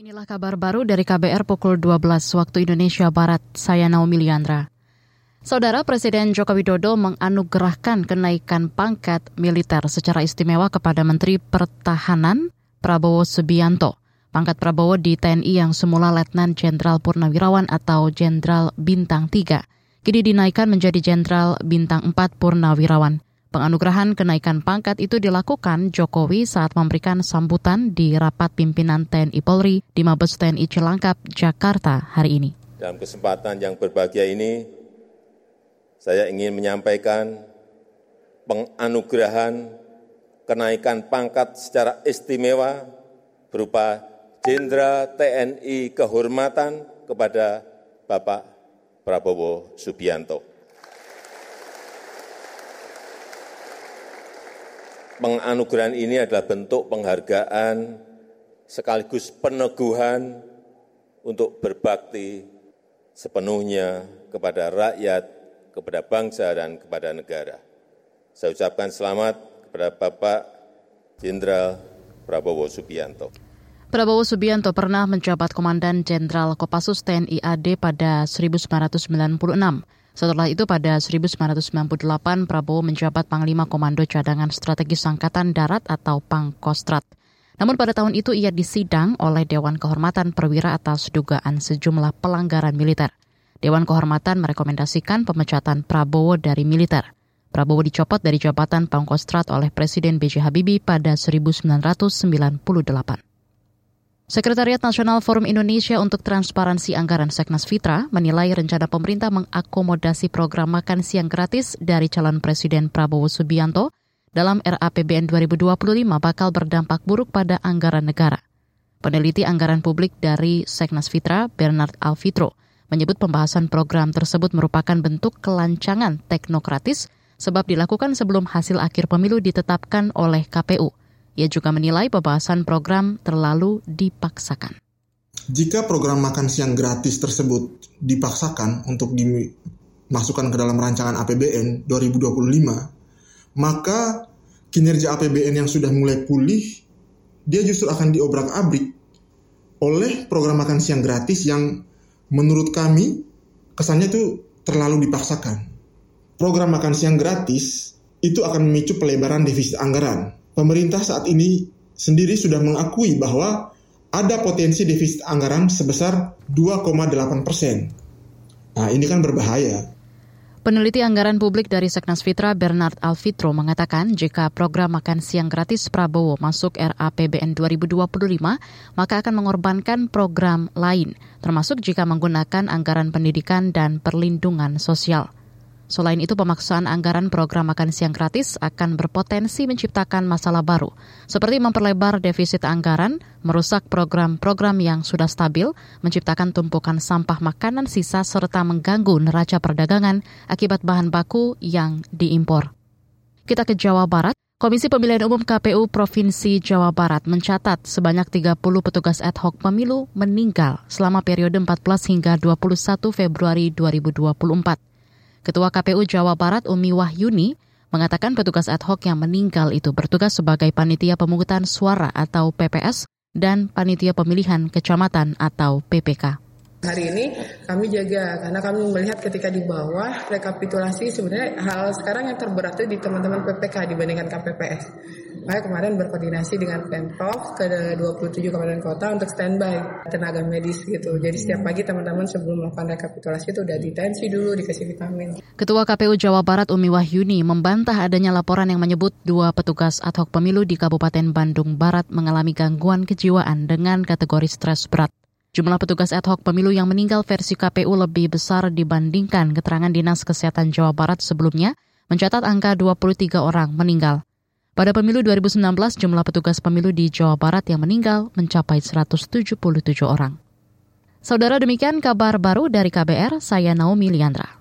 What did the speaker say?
Inilah kabar baru dari KBR pukul 12 waktu Indonesia Barat. Saya Naomi Liandra. Saudara Presiden Joko Widodo menganugerahkan kenaikan pangkat militer secara istimewa kepada Menteri Pertahanan Prabowo Subianto. Pangkat Prabowo di TNI yang semula Letnan Jenderal Purnawirawan atau Jenderal Bintang 3, kini dinaikkan menjadi Jenderal Bintang 4 Purnawirawan. Penganugerahan kenaikan pangkat itu dilakukan Jokowi saat memberikan sambutan di rapat pimpinan TNI Polri di Mabes TNI Cilangkap, Jakarta hari ini. Dalam kesempatan yang berbahagia ini, saya ingin menyampaikan penganugerahan kenaikan pangkat secara istimewa berupa Jenderal TNI Kehormatan kepada Bapak Prabowo Subianto. Penganugerahan ini adalah bentuk penghargaan sekaligus peneguhan untuk berbakti sepenuhnya kepada rakyat, kepada bangsa, dan kepada negara. Saya ucapkan selamat kepada Bapak Jenderal Prabowo Subianto. Prabowo Subianto pernah menjabat Komandan Jenderal Kopassus TNI AD pada 1996. Setelah itu pada 1998 Prabowo menjabat Panglima Komando Cadangan Strategis Angkatan Darat atau Pangkostrat. Namun pada tahun itu ia disidang oleh Dewan Kehormatan Perwira atas dugaan sejumlah pelanggaran militer. Dewan Kehormatan merekomendasikan pemecatan Prabowo dari militer. Prabowo dicopot dari jabatan Pangkostrat oleh Presiden B.J. Habibie pada 1998. Sekretariat Nasional Forum Indonesia untuk Transparansi Anggaran Seknas Fitra menilai rencana pemerintah mengakomodasi program makan siang gratis dari calon Presiden Prabowo Subianto dalam RAPBN 2025 bakal berdampak buruk pada anggaran negara. Peneliti anggaran publik dari Seknas Fitra, Bernard Alfitro, menyebut pembahasan program tersebut merupakan bentuk kelancangan teknokratis sebab dilakukan sebelum hasil akhir pemilu ditetapkan oleh KPU. Ia juga menilai pembahasan program terlalu dipaksakan. Jika program makan siang gratis tersebut dipaksakan untuk dimasukkan ke dalam rancangan APBN 2025, maka kinerja APBN yang sudah mulai pulih, dia justru akan diobrak-abrik oleh program makan siang gratis yang menurut kami kesannya itu terlalu dipaksakan. Program makan siang gratis itu akan memicu pelebaran defisit anggaran pemerintah saat ini sendiri sudah mengakui bahwa ada potensi defisit anggaran sebesar 2,8 persen. Nah, ini kan berbahaya. Peneliti anggaran publik dari Seknas Fitra Bernard Alfitro mengatakan jika program makan siang gratis Prabowo masuk RAPBN 2025, maka akan mengorbankan program lain, termasuk jika menggunakan anggaran pendidikan dan perlindungan sosial. Selain itu, pemaksaan anggaran program makan siang gratis akan berpotensi menciptakan masalah baru, seperti memperlebar defisit anggaran, merusak program-program yang sudah stabil, menciptakan tumpukan sampah makanan sisa, serta mengganggu neraca perdagangan akibat bahan baku yang diimpor. Kita ke Jawa Barat. Komisi Pemilihan Umum KPU Provinsi Jawa Barat mencatat sebanyak 30 petugas ad hoc pemilu meninggal selama periode 14 hingga 21 Februari 2024. Ketua KPU Jawa Barat Umi Wahyuni mengatakan petugas ad hoc yang meninggal itu bertugas sebagai panitia pemungutan suara atau PPS dan panitia pemilihan kecamatan atau PPK. Hari ini kami jaga karena kami melihat ketika di bawah rekapitulasi sebenarnya hal sekarang yang terberat itu di teman-teman PPK dibandingkan KPPS. Makanya kemarin berkoordinasi dengan Pemprov ke 27 kabupaten kota untuk standby tenaga medis gitu. Jadi setiap pagi teman-teman sebelum melakukan rekapitulasi itu udah ditensi dulu dikasih vitamin. Ketua KPU Jawa Barat Umi Wahyuni membantah adanya laporan yang menyebut dua petugas ad hoc pemilu di Kabupaten Bandung Barat mengalami gangguan kejiwaan dengan kategori stres berat. Jumlah petugas ad hoc pemilu yang meninggal versi KPU lebih besar dibandingkan keterangan Dinas Kesehatan Jawa Barat sebelumnya, mencatat angka 23 orang meninggal. Pada pemilu 2019, jumlah petugas pemilu di Jawa Barat yang meninggal mencapai 177 orang. Saudara demikian kabar baru dari KBR, saya Naomi Liandra.